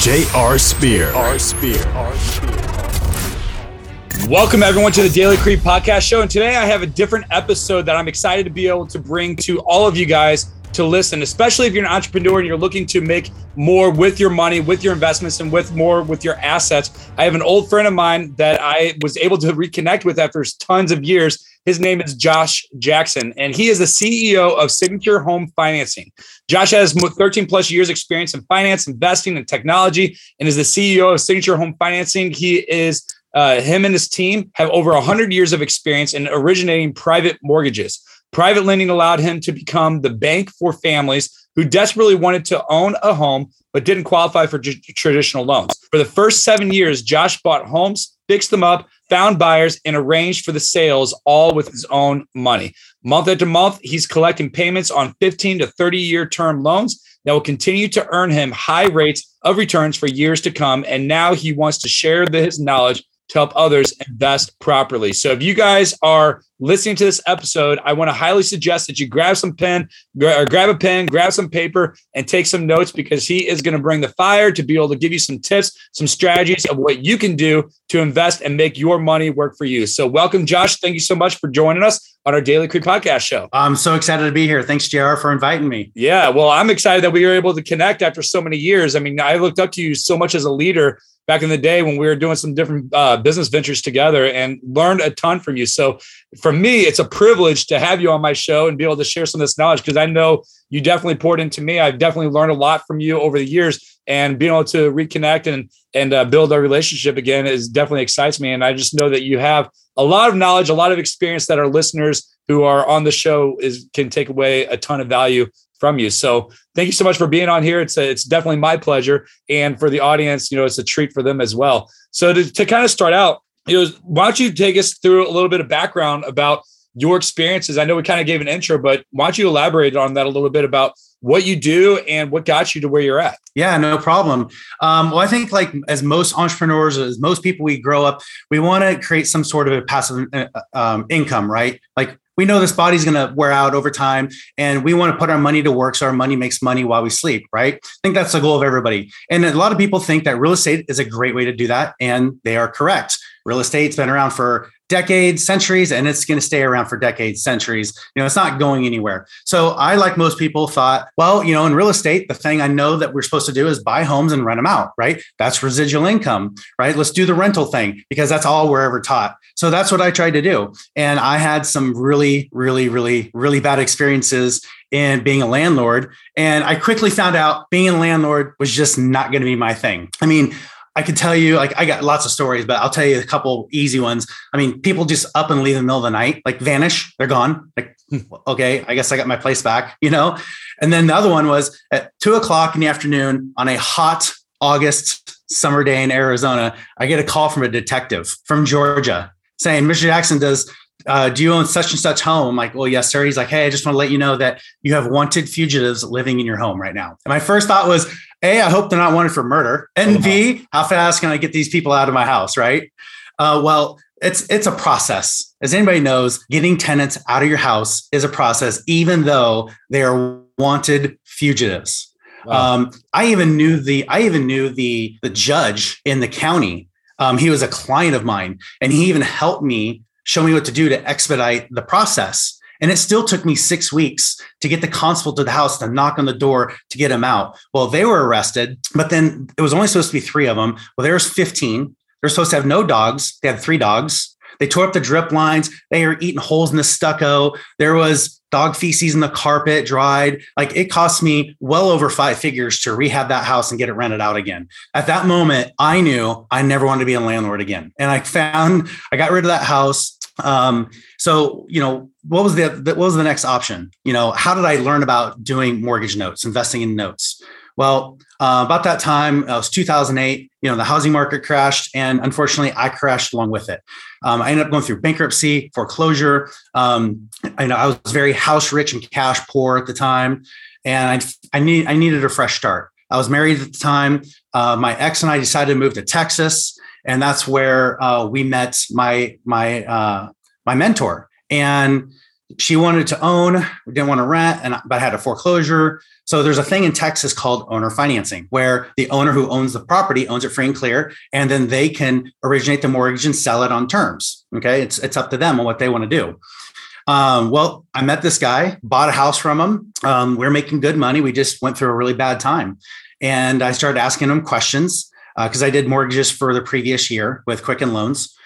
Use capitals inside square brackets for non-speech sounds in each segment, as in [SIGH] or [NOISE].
J.R. Spear. R. Spear. R. Spear. Welcome, everyone, to the Daily Creed Podcast Show. And today I have a different episode that I'm excited to be able to bring to all of you guys to listen, especially if you're an entrepreneur and you're looking to make more with your money, with your investments, and with more with your assets. I have an old friend of mine that I was able to reconnect with after tons of years. His name is Josh Jackson, and he is the CEO of Signature Home Financing. Josh has 13 plus years experience in finance, investing, and technology, and is the CEO of Signature Home Financing. He is uh, him and his team have over 100 years of experience in originating private mortgages. Private lending allowed him to become the bank for families who desperately wanted to own a home but didn't qualify for traditional loans. For the first seven years, Josh bought homes, fixed them up, found buyers, and arranged for the sales all with his own money. Month after month, he's collecting payments on 15 to 30 year term loans that will continue to earn him high rates of returns for years to come. And now he wants to share his knowledge to help others invest properly. So if you guys are listening to this episode, I want to highly suggest that you grab some pen, or grab a pen, grab some paper, and take some notes because he is going to bring the fire to be able to give you some tips, some strategies of what you can do to invest and make your money work for you. So welcome, Josh. Thank you so much for joining us on our Daily Creed podcast show. I'm so excited to be here. Thanks, JR, for inviting me. Yeah, well, I'm excited that we were able to connect after so many years. I mean, I looked up to you so much as a leader back in the day when we were doing some different uh, business ventures together and learned a ton from you. So for me, it's a privilege to have you on my show and be able to share some of this knowledge because I know you definitely poured into me. I've definitely learned a lot from you over the years and being able to reconnect and and uh, build our relationship again is definitely excites me. And I just know that you have a lot of knowledge, a lot of experience that our listeners who are on the show is can take away a ton of value from you. So thank you so much for being on here. It's a, it's definitely my pleasure, and for the audience, you know, it's a treat for them as well. So to, to kind of start out, you know, why don't you take us through a little bit of background about your experiences? I know we kind of gave an intro, but why don't you elaborate on that a little bit about what you do and what got you to where you're at? Yeah, no problem. Um, well, I think like as most entrepreneurs, as most people we grow up, we want to create some sort of a passive uh, um, income, right? Like we know this body's going to wear out over time and we want to put our money to work so our money makes money while we sleep right i think that's the goal of everybody and a lot of people think that real estate is a great way to do that and they are correct real estate's been around for decades, centuries, and it's going to stay around for decades, centuries. You know, it's not going anywhere. So I, like most people, thought, well, you know, in real estate, the thing I know that we're supposed to do is buy homes and rent them out, right? That's residual income, right? Let's do the rental thing because that's all we're ever taught. So that's what I tried to do. And I had some really, really, really, really bad experiences in being a landlord. And I quickly found out being a landlord was just not going to be my thing. I mean, I could tell you, like, I got lots of stories, but I'll tell you a couple easy ones. I mean, people just up and leave in the middle of the night, like vanish, they're gone. Like, hmm, okay, I guess I got my place back, [LAUGHS] you know? And then the other one was at two o'clock in the afternoon on a hot August summer day in Arizona, I get a call from a detective from Georgia saying, Mr. Jackson, does uh, do you own such and such home? I'm like, well, yes, sir. He's like, hey, I just want to let you know that you have wanted fugitives living in your home right now. And my first thought was, A, I hope they're not wanted for murder. And B, how fast can I get these people out of my house? Right. Uh, well, it's it's a process. As anybody knows, getting tenants out of your house is a process, even though they are wanted fugitives. Wow. Um, I even knew the I even knew the the judge in the county. Um, he was a client of mine, and he even helped me show me what to do to expedite the process. And it still took me six weeks to get the constable to the house to knock on the door to get him out. Well, they were arrested, but then it was only supposed to be three of them. Well, there was 15. They're supposed to have no dogs. They had three dogs. They tore up the drip lines. They were eating holes in the stucco. There was dog feces in the carpet, dried. Like it cost me well over five figures to rehab that house and get it rented out again. At that moment, I knew I never wanted to be a landlord again. And I found, I got rid of that house. Um, so, you know, what was the what was the next option? You know, how did I learn about doing mortgage notes, investing in notes? Well, uh, about that time, uh, it was 2008. You know, the housing market crashed, and unfortunately, I crashed along with it. Um, I ended up going through bankruptcy, foreclosure. Um, I know I was very house rich and cash poor at the time, and I I need I needed a fresh start. I was married at the time. Uh, my ex and I decided to move to Texas, and that's where uh, we met my my uh, my mentor. And she wanted to own, we didn't want to rent, and but had a foreclosure. So there's a thing in Texas called owner financing, where the owner who owns the property owns it free and clear, and then they can originate the mortgage and sell it on terms. Okay, it's it's up to them on what they want to do. Um, well, I met this guy, bought a house from him. Um, we are making good money. We just went through a really bad time, and I started asking him questions because uh, I did mortgages for the previous year with Quicken Loans,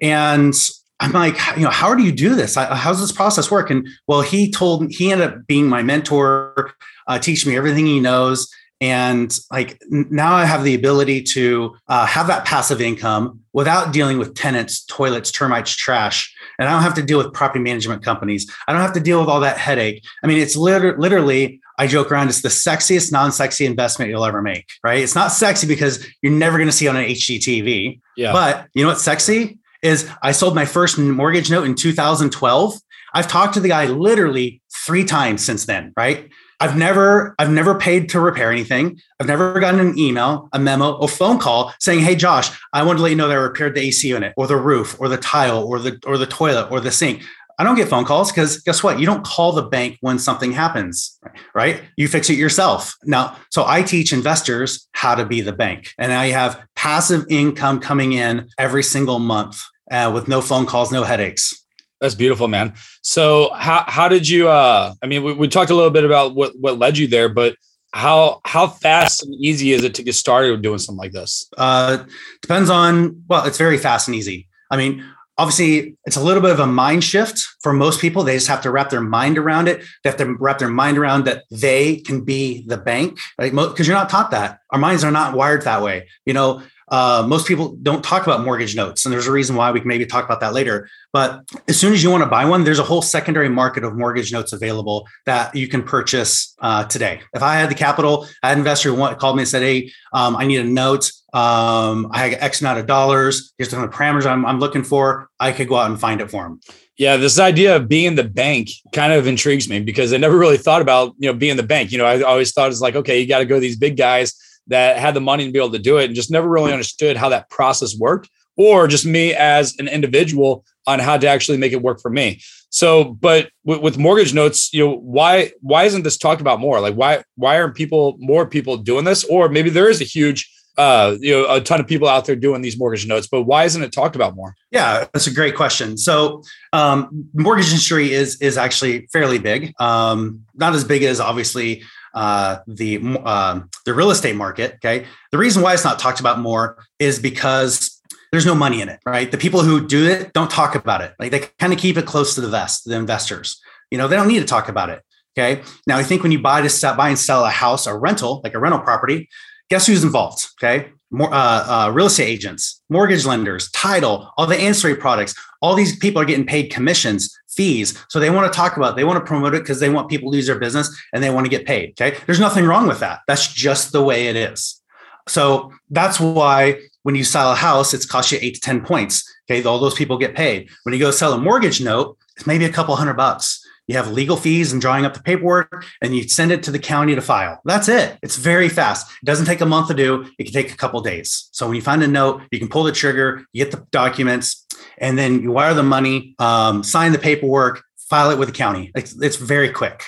and I'm like, you know, how do you do this? How's this process work? And well, he told he ended up being my mentor, uh, teach me everything he knows. And like now I have the ability to uh, have that passive income without dealing with tenants, toilets, termites, trash. And I don't have to deal with property management companies. I don't have to deal with all that headache. I mean, it's liter- literally, I joke around, it's the sexiest, non sexy investment you'll ever make, right? It's not sexy because you're never going to see on an HGTV. Yeah. But you know what's sexy? Is I sold my first mortgage note in 2012. I've talked to the guy literally three times since then, right? I've never I've never paid to repair anything. I've never gotten an email, a memo, a phone call saying, "Hey Josh, I wanted to let you know that I repaired the AC unit or the roof or the tile or the or the toilet or the sink." I don't get phone calls because guess what? You don't call the bank when something happens, right? You fix it yourself. Now, so I teach investors how to be the bank. And you have passive income coming in every single month uh, with no phone calls, no headaches. That's beautiful, man. So how how did you? Uh, I mean, we, we talked a little bit about what what led you there, but how how fast and easy is it to get started doing something like this? Uh, depends on. Well, it's very fast and easy. I mean, obviously it's a little bit of a mind shift for most people they just have to wrap their mind around it they have to wrap their mind around that they can be the bank right because you're not taught that our minds are not wired that way you know uh, most people don't talk about mortgage notes, and there's a reason why we can maybe talk about that later. But as soon as you want to buy one, there's a whole secondary market of mortgage notes available that you can purchase uh, today. If I had the capital, I had an investor who called me and said, "Hey, um, I need a note. Um, I have X amount of dollars. Here's the kind of parameters I'm, I'm looking for. I could go out and find it for him." Yeah, this idea of being the bank kind of intrigues me because I never really thought about you know being the bank. You know, I always thought it's like, okay, you got to go to these big guys that had the money to be able to do it and just never really understood how that process worked or just me as an individual on how to actually make it work for me. So, but with, mortgage notes, you know, why why isn't this talked about more? Like, why why aren't people more people doing this? Or maybe there is a huge, uh, you know, a ton of people out there doing these mortgage notes, but why isn't it talked about more? Yeah, that's a great question. So, um, mortgage industry is is actually fairly big. Um, not as big as obviously uh, the um, the real estate market. Okay, the reason why it's not talked about more is because there's no money in it, right? The people who do it don't talk about it. Like they kind of keep it close to the vest. The investors, you know, they don't need to talk about it. Okay. Now I think when you buy to sell, buy and sell a house, a rental, like a rental property, guess who's involved? Okay, more uh, uh, real estate agents, mortgage lenders, title, all the ancillary products. All these people are getting paid commissions fees. So they want to talk about, it. they want to promote it because they want people to use their business and they want to get paid. Okay. There's nothing wrong with that. That's just the way it is. So that's why when you sell a house, it's cost you eight to 10 points. Okay. All those people get paid. When you go sell a mortgage note, it's maybe a couple hundred bucks. You have legal fees and drawing up the paperwork, and you send it to the county to file. That's it. It's very fast. It doesn't take a month to do. It can take a couple days. So when you find a note, you can pull the trigger, you get the documents, and then you wire the money, um, sign the paperwork, file it with the county. It's, it's very quick.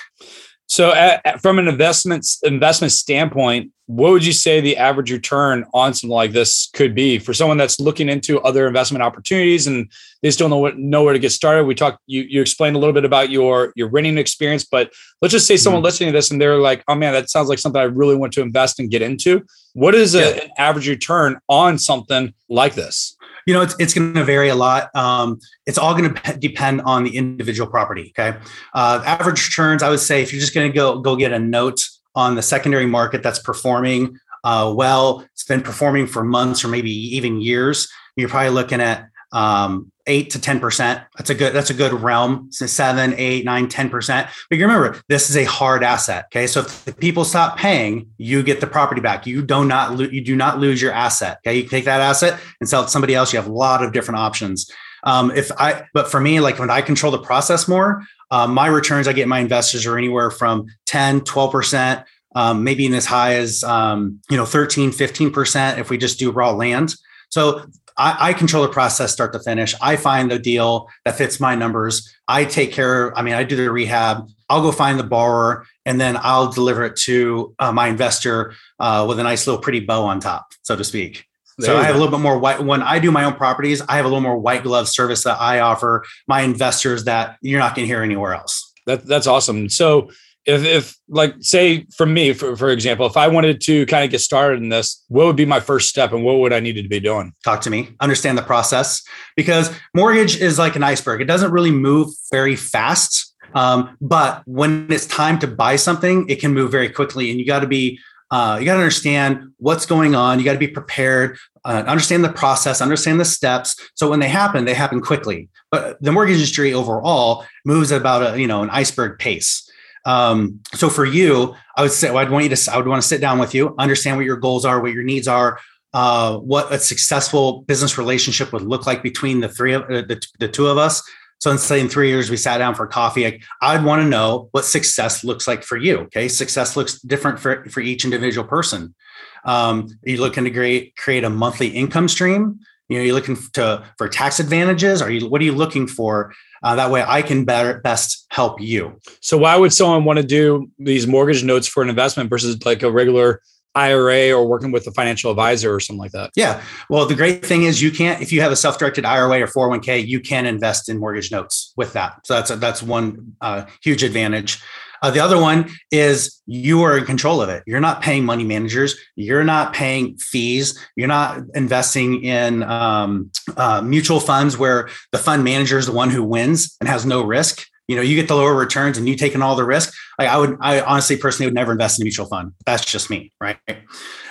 So, at, at, from an investment investment standpoint, what would you say the average return on something like this could be for someone that's looking into other investment opportunities and they still know what know where to get started? We talked you you explained a little bit about your your renting experience, but let's just say someone mm-hmm. listening to this and they're like, "Oh man, that sounds like something I really want to invest and get into." What is a, yeah. an average return on something like this? You know, it's, it's going to vary a lot. Um, it's all going to depend on the individual property. Okay. Uh, average returns, I would say, if you're just going to go, go get a note on the secondary market that's performing uh, well, it's been performing for months or maybe even years, you're probably looking at um, eight to 10%. That's a good, that's a good realm. So seven, eight, nine, 10%. But you remember, this is a hard asset. Okay. So if the people stop paying, you get the property back. You do not, lo- you do not lose your asset. Okay. You take that asset and sell it to somebody else. You have a lot of different options. Um, if I, but for me, like when I control the process more, uh, my returns I get my investors are anywhere from 10, 12%, um, maybe in as high as, um, you know, 13, 15% if we just do raw land. So I, I, control the process start to finish. I find the deal that fits my numbers. I take care. I mean, I do the rehab. I'll go find the borrower, and then I'll deliver it to uh, my investor uh, with a nice little pretty bow on top, so to speak. There so I have go. a little bit more white. When I do my own properties, I have a little more white glove service that I offer my investors that you're not going to hear anywhere else. That, that's awesome. So if, if like say for me for, for example if i wanted to kind of get started in this what would be my first step and what would i need to be doing? Talk to me. Understand the process. Because mortgage is like an iceberg. It doesn't really move very fast um, but when it's time to buy something it can move very quickly and you got to be uh, you got to understand what's going on. You got to be prepared uh, understand the process understand the steps. So when they happen they happen quickly. But the mortgage industry overall moves about a you know an iceberg pace um, so for you, I would say well, I'd want you to I would want to sit down with you, understand what your goals are, what your needs are, uh, what a successful business relationship would look like between the three of uh, the, the two of us. So in say in three years we sat down for coffee, I, I'd want to know what success looks like for you. Okay, success looks different for for each individual person. Um, are you looking to create create a monthly income stream? You know, you're looking to for tax advantages. Are you what are you looking for? Uh, that way I can better best help you. So why would someone want to do these mortgage notes for an investment versus like a regular IRA or working with a financial advisor or something like that? Yeah. Well, the great thing is you can't, if you have a self-directed IRA or 401k, you can invest in mortgage notes with that. So that's a, that's one uh, huge advantage. Uh, the other one is you are in control of it. You're not paying money managers. You're not paying fees. You're not investing in um, uh, mutual funds where the fund manager is the one who wins and has no risk. You know, you get the lower returns and you taking all the risk. Like I would, I honestly personally would never invest in a mutual fund. That's just me, right?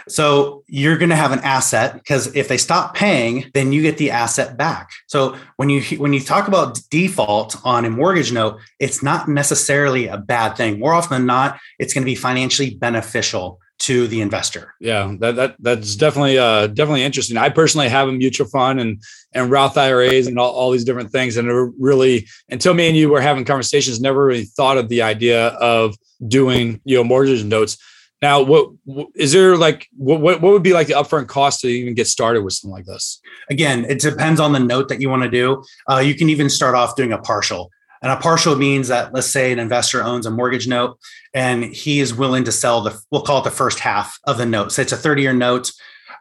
So you're going to have an asset because if they stop paying, then you get the asset back. So when you when you talk about default on a mortgage note, it's not necessarily a bad thing. More often than not, it's going to be financially beneficial to the investor. Yeah, that, that that's definitely uh definitely interesting. I personally have a mutual fund and and Roth IRAs and all, all these different things. And really until me and you were having conversations, never really thought of the idea of doing, you know, mortgage notes. Now, what is there like? What what would be like the upfront cost to even get started with something like this? Again, it depends on the note that you want to do. Uh, you can even start off doing a partial, and a partial means that let's say an investor owns a mortgage note and he is willing to sell the we'll call it the first half of the note. So it's a thirty year note.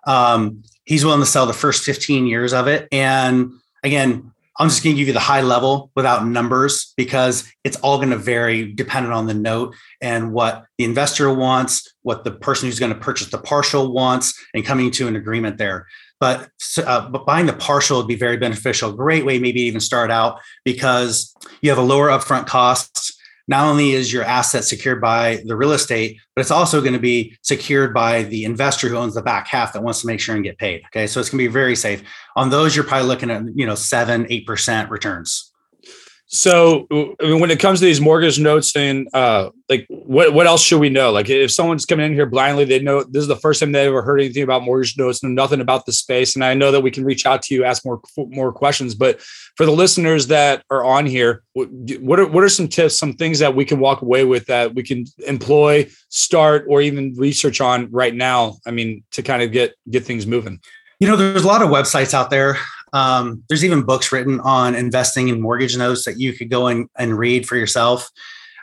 Um, he's willing to sell the first fifteen years of it, and again, I'm just going to give you the high level without numbers because it's all going to vary dependent on the note and what the investor wants, what the person who's going to purchase the partial wants, and coming to an agreement there. But, uh, but buying the partial would be very beneficial. Great way, maybe even start out because you have a lower upfront costs not only is your asset secured by the real estate, but it's also going to be secured by the investor who owns the back half that wants to make sure and get paid. Okay. So it's going to be very safe. On those, you're probably looking at, you know, seven, 8% returns. So when it comes to these mortgage notes and uh, like what what else should we know? Like if someone's coming in here blindly, they know this is the first time they ever heard anything about mortgage notes, know nothing about the space. And I know that we can reach out to you, ask more more questions. But for the listeners that are on here, what are what are some tips, some things that we can walk away with that we can employ, start, or even research on right now? I mean, to kind of get get things moving. You know, there's a lot of websites out there um, there's even books written on investing in mortgage notes that you could go and, and read for yourself.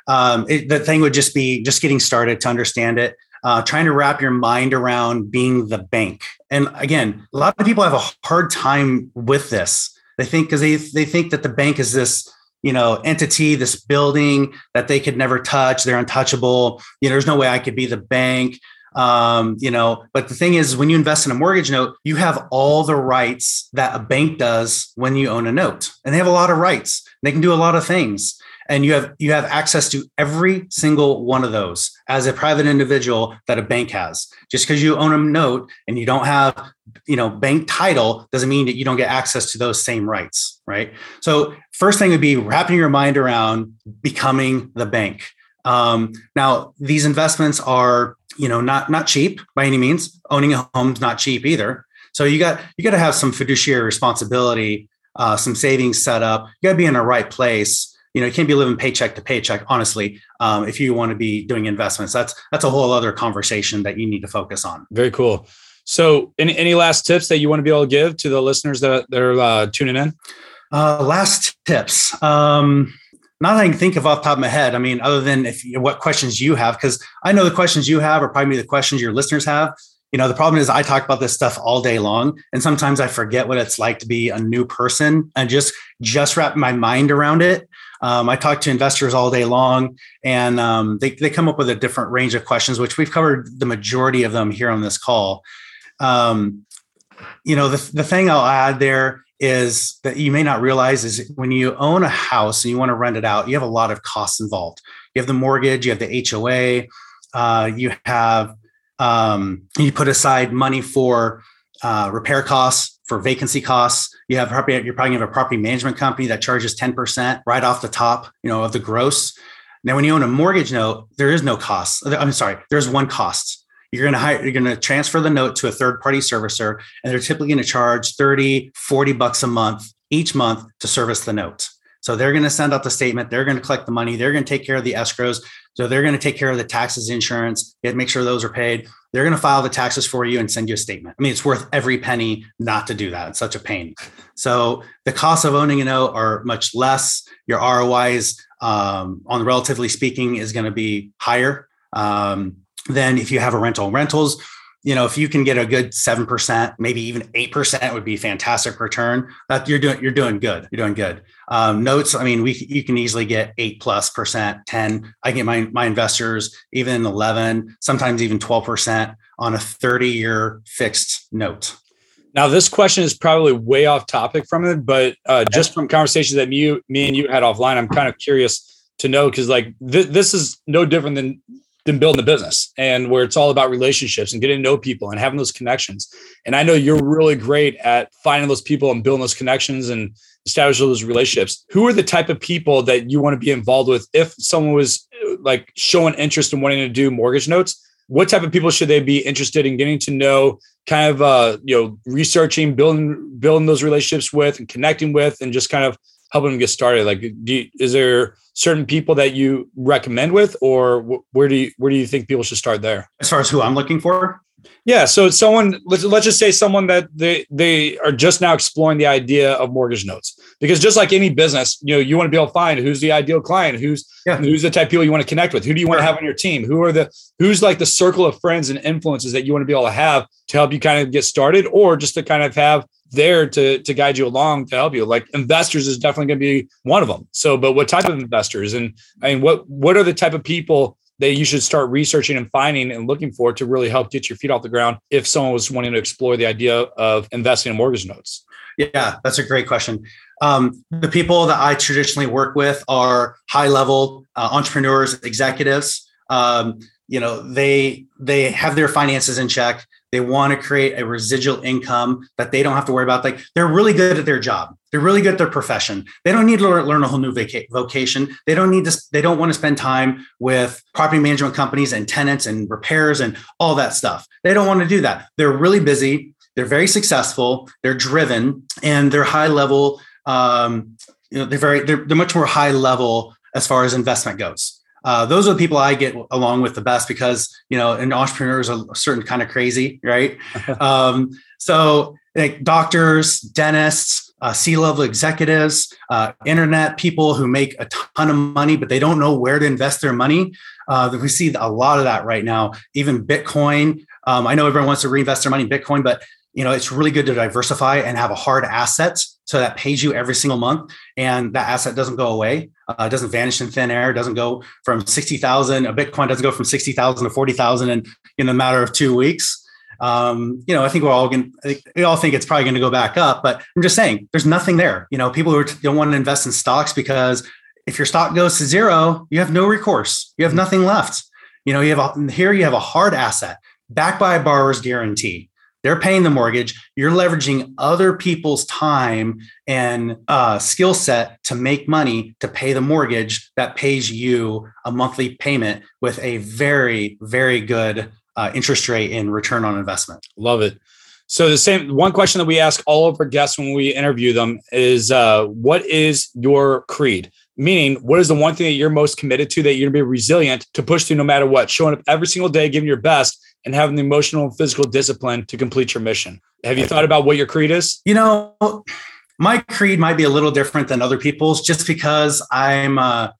Um, it, the thing would just be just getting started to understand it, uh, trying to wrap your mind around being the bank. And again, a lot of people have a hard time with this. They think because they they think that the bank is this you know entity this building that they could never touch they're untouchable you know there's no way i could be the bank um, you know, but the thing is, when you invest in a mortgage note, you have all the rights that a bank does when you own a note, and they have a lot of rights. They can do a lot of things. and you have you have access to every single one of those as a private individual that a bank has just because you own a note and you don't have you know bank title doesn't mean that you don't get access to those same rights right so first thing would be wrapping your mind around becoming the bank um, now these investments are you know not not cheap by any means. Owning a home's not cheap either. So you got you got to have some fiduciary responsibility uh, some savings set up. You got to be in the right place. You know you can't be living paycheck to paycheck honestly um, if you want to be doing investments. That's that's a whole other conversation that you need to focus on. Very cool. So any, any last tips that you want to be able to give to the listeners that, are uh, tuning in? Uh, last tips. Um, not that I can think of off the top of my head. I mean, other than if what questions you have, because I know the questions you have are probably the questions your listeners have. You know, the problem is I talk about this stuff all day long, and sometimes I forget what it's like to be a new person and just just wrap my mind around it. Um, I talk to investors all day long, and um, they, they come up with a different range of questions, which we've covered the majority of them here on this call. Um, you know, the, the thing I'll add there is that you may not realize is when you own a house and you want to rent it out, you have a lot of costs involved. You have the mortgage, you have the HOA, uh, you have um, you put aside money for uh, repair costs, for vacancy costs. You have property, you're probably have a property management company that charges 10% right off the top, you know, of the gross. Now, when you own a mortgage note, there is no cost. I'm sorry, there's one cost. You're going to hire, you're going to transfer the note to a third party servicer, and they're typically going to charge 30, 40 bucks a month each month to service the note. So they're going to send out the statement. They're going to collect the money. They're going to take care of the escrows. So they're going to take care of the taxes, insurance, make sure those are paid. They're going to file the taxes for you and send you a statement. I mean, it's worth every penny not to do that. It's such a pain. So the costs of owning a note are much less. Your ROIs, um, on relatively speaking, is going to be higher um, than if you have a rental. Rentals, you know, if you can get a good seven percent, maybe even eight percent, would be fantastic return. That you're doing, you're doing good. You're doing good. Um, notes, I mean, we you can easily get eight plus percent, ten. I get my my investors even eleven, sometimes even twelve percent on a thirty year fixed note. Now, this question is probably way off topic from it, but uh, just from conversations that me, me and you had offline, I'm kind of curious to know because like th- this is no different than than building a business and where it's all about relationships and getting to know people and having those connections. And I know you're really great at finding those people and building those connections and establishing those relationships. Who are the type of people that you want to be involved with if someone was like showing interest in wanting to do mortgage notes? What type of people should they be interested in getting to know, kind of uh, you know, researching, building building those relationships with and connecting with and just kind of helping them get started? Like, do you, is there certain people that you recommend with, or where do you where do you think people should start there? As far as who I'm looking for, yeah. So someone let's let's just say someone that they they are just now exploring the idea of mortgage notes because just like any business, you know, you want to be able to find who's the ideal client, who's yeah. who's the type of people you want to connect with, who do you want to have on your team, who are the who's like the circle of friends and influences that you want to be able to have to help you kind of get started, or just to kind of have there to to guide you along to help you. Like investors is definitely going to be one of them. So, but what type of investors and I mean, what what are the type of people that you should start researching and finding and looking for to really help get your feet off the ground if someone was wanting to explore the idea of investing in mortgage notes? Yeah, that's a great question. Um, the people that I traditionally work with are high level uh, entrepreneurs, executives. Um, you know, they they have their finances in check. They want to create a residual income that they don't have to worry about. Like they're really good at their job. They're really good at their profession. They don't need to learn a whole new vocation. They don't need to. They don't want to spend time with property management companies and tenants and repairs and all that stuff. They don't want to do that. They're really busy. They're very successful. They're driven and they're high level. Um, you know, they're very. They're, they're much more high level as far as investment goes uh, those are the people I get along with the best because you know an entrepreneur is a certain kind of crazy, right? [LAUGHS] um, so like doctors, dentists, uh, C-level executives, uh, internet people who make a ton of money but they don't know where to invest their money. Uh, we see a lot of that right now. Even Bitcoin. Um, I know everyone wants to reinvest their money in Bitcoin, but you know it's really good to diversify and have a hard asset so that pays you every single month and that asset doesn't go away uh, doesn't vanish in thin air doesn't go from 60000 a bitcoin doesn't go from 60000 to 40000 in, in a matter of two weeks um, you know i think we're all going we all think it's probably going to go back up but i'm just saying there's nothing there you know people who don't want to invest in stocks because if your stock goes to zero, you have no recourse. You have nothing left. You know, you have a, here you have a hard asset backed by a borrower's guarantee. They're paying the mortgage. You're leveraging other people's time and uh, skill set to make money to pay the mortgage that pays you a monthly payment with a very, very good uh, interest rate and return on investment. Love it. So the same one question that we ask all of our guests when we interview them is, uh, "What is your creed?" Meaning, what is the one thing that you're most committed to that you're gonna be resilient to push through no matter what? Showing up every single day, giving your best, and having the emotional and physical discipline to complete your mission. Have you thought about what your creed is? You know, my creed might be a little different than other people's, just because I'm a,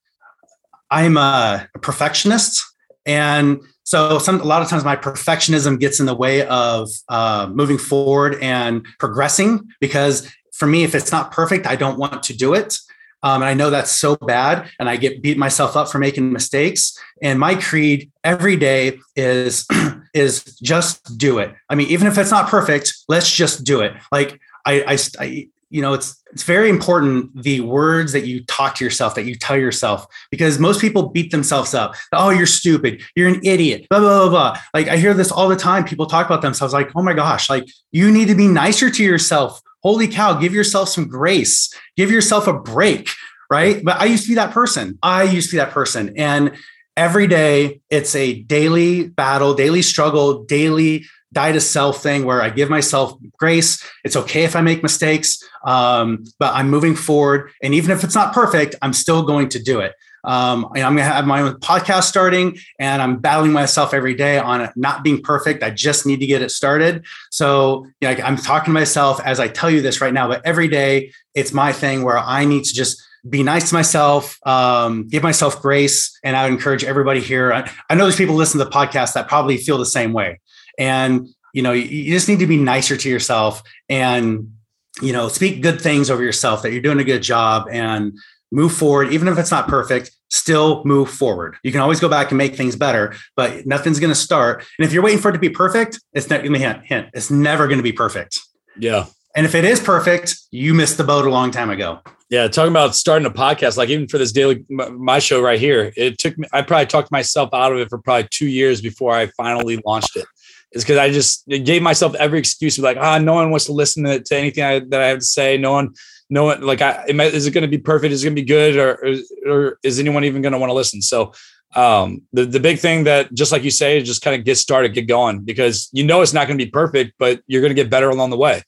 I'm a perfectionist, and so some a lot of times my perfectionism gets in the way of uh, moving forward and progressing because for me, if it's not perfect, I don't want to do it. Um, and I know that's so bad, and I get beat myself up for making mistakes. And my creed every day is [CLEARS THROAT] is just do it. I mean, even if it's not perfect, let's just do it. Like I, I, I you know, it's it's very important the words that you talk to yourself, that you tell yourself, because most people beat themselves up. Oh, you're stupid. You're an idiot. Blah blah blah blah. Like I hear this all the time. People talk about themselves like, oh my gosh, like you need to be nicer to yourself holy cow, give yourself some grace, give yourself a break, right? But I used to be that person. I used to be that person. And every day it's a daily battle, daily struggle, daily die to self thing where I give myself grace. It's okay if I make mistakes, um, but I'm moving forward. And even if it's not perfect, I'm still going to do it. Um, I'm going to have my own podcast starting, and I'm battling myself every day on not being perfect. I just need to get it started. So, you know, I'm talking to myself as I tell you this right now, but every day it's my thing where I need to just be nice to myself, um, give myself grace, and I would encourage everybody here. I, I know there's people listen to the podcast that probably feel the same way, and you know, you, you just need to be nicer to yourself and you know speak good things over yourself that you're doing a good job and move forward, even if it's not perfect, still move forward. You can always go back and make things better, but nothing's going to start. And if you're waiting for it to be perfect, it's not hint, hint, it's never going to be perfect. Yeah. And if it is perfect, you missed the boat a long time ago. Yeah, talking about starting a podcast, like even for this daily my show right here, it took me. I probably talked myself out of it for probably two years before I finally launched it. It's because I just gave myself every excuse, like, ah, no one wants to listen to, to anything I, that I have to say. No one, no one like I am is it going to be perfect? Is it going to be good, or, or, or is anyone even going to want to listen? So um, the the big thing that just like you say, is just kind of get started, get going because you know it's not going to be perfect, but you're going to get better along the way.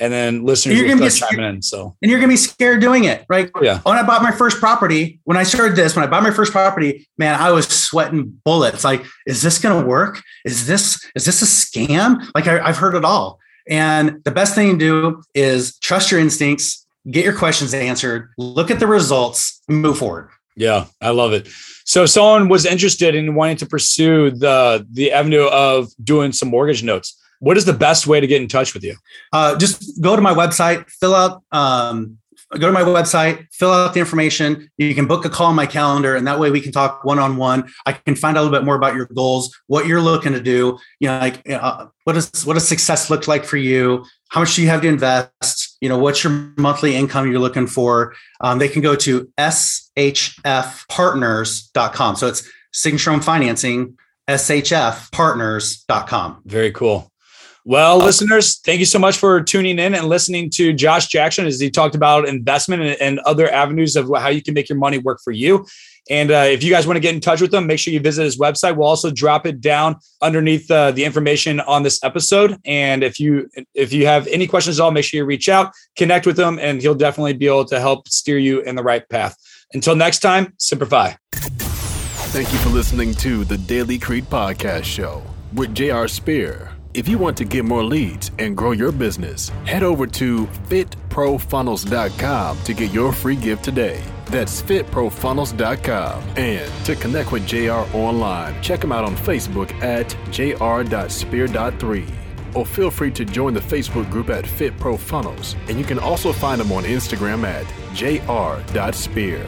And then listeners you're gonna be chiming in. So and you're gonna be scared doing it, right? Oh, yeah. When I bought my first property, when I started this, when I bought my first property, man, I was sweating bullets. Like, is this gonna work? Is this is this a scam? Like I, I've heard it all. And the best thing to do is trust your instincts, get your questions answered, look at the results, move forward. Yeah, I love it. So someone was interested in wanting to pursue the the avenue of doing some mortgage notes. What is the best way to get in touch with you? Uh, just go to my website, fill out um, go to my website, fill out the information. You can book a call on my calendar, and that way we can talk one on one. I can find out a little bit more about your goals, what you're looking to do. You know, like uh, what does what does success look like for you? How much do you have to invest? You know, what's your monthly income you're looking for? Um, they can go to shfpartners.com. So it's signature home financing, shfpartners.com. Very cool. Well, listeners, thank you so much for tuning in and listening to Josh Jackson as he talked about investment and, and other avenues of how you can make your money work for you. And uh, if you guys want to get in touch with him, make sure you visit his website. We'll also drop it down underneath uh, the information on this episode. And if you if you have any questions at all, make sure you reach out, connect with him, and he'll definitely be able to help steer you in the right path. Until next time, Semper Fi. Thank you for listening to the Daily Creed Podcast Show with J.R. Spear. If you want to get more leads and grow your business, head over to fitprofunnels.com to get your free gift today. That's fitprofunnels.com. And to connect with JR online, check him out on Facebook at jr.spear.3 or feel free to join the Facebook group at Fit Pro Funnels. And you can also find him on Instagram at jr.spear.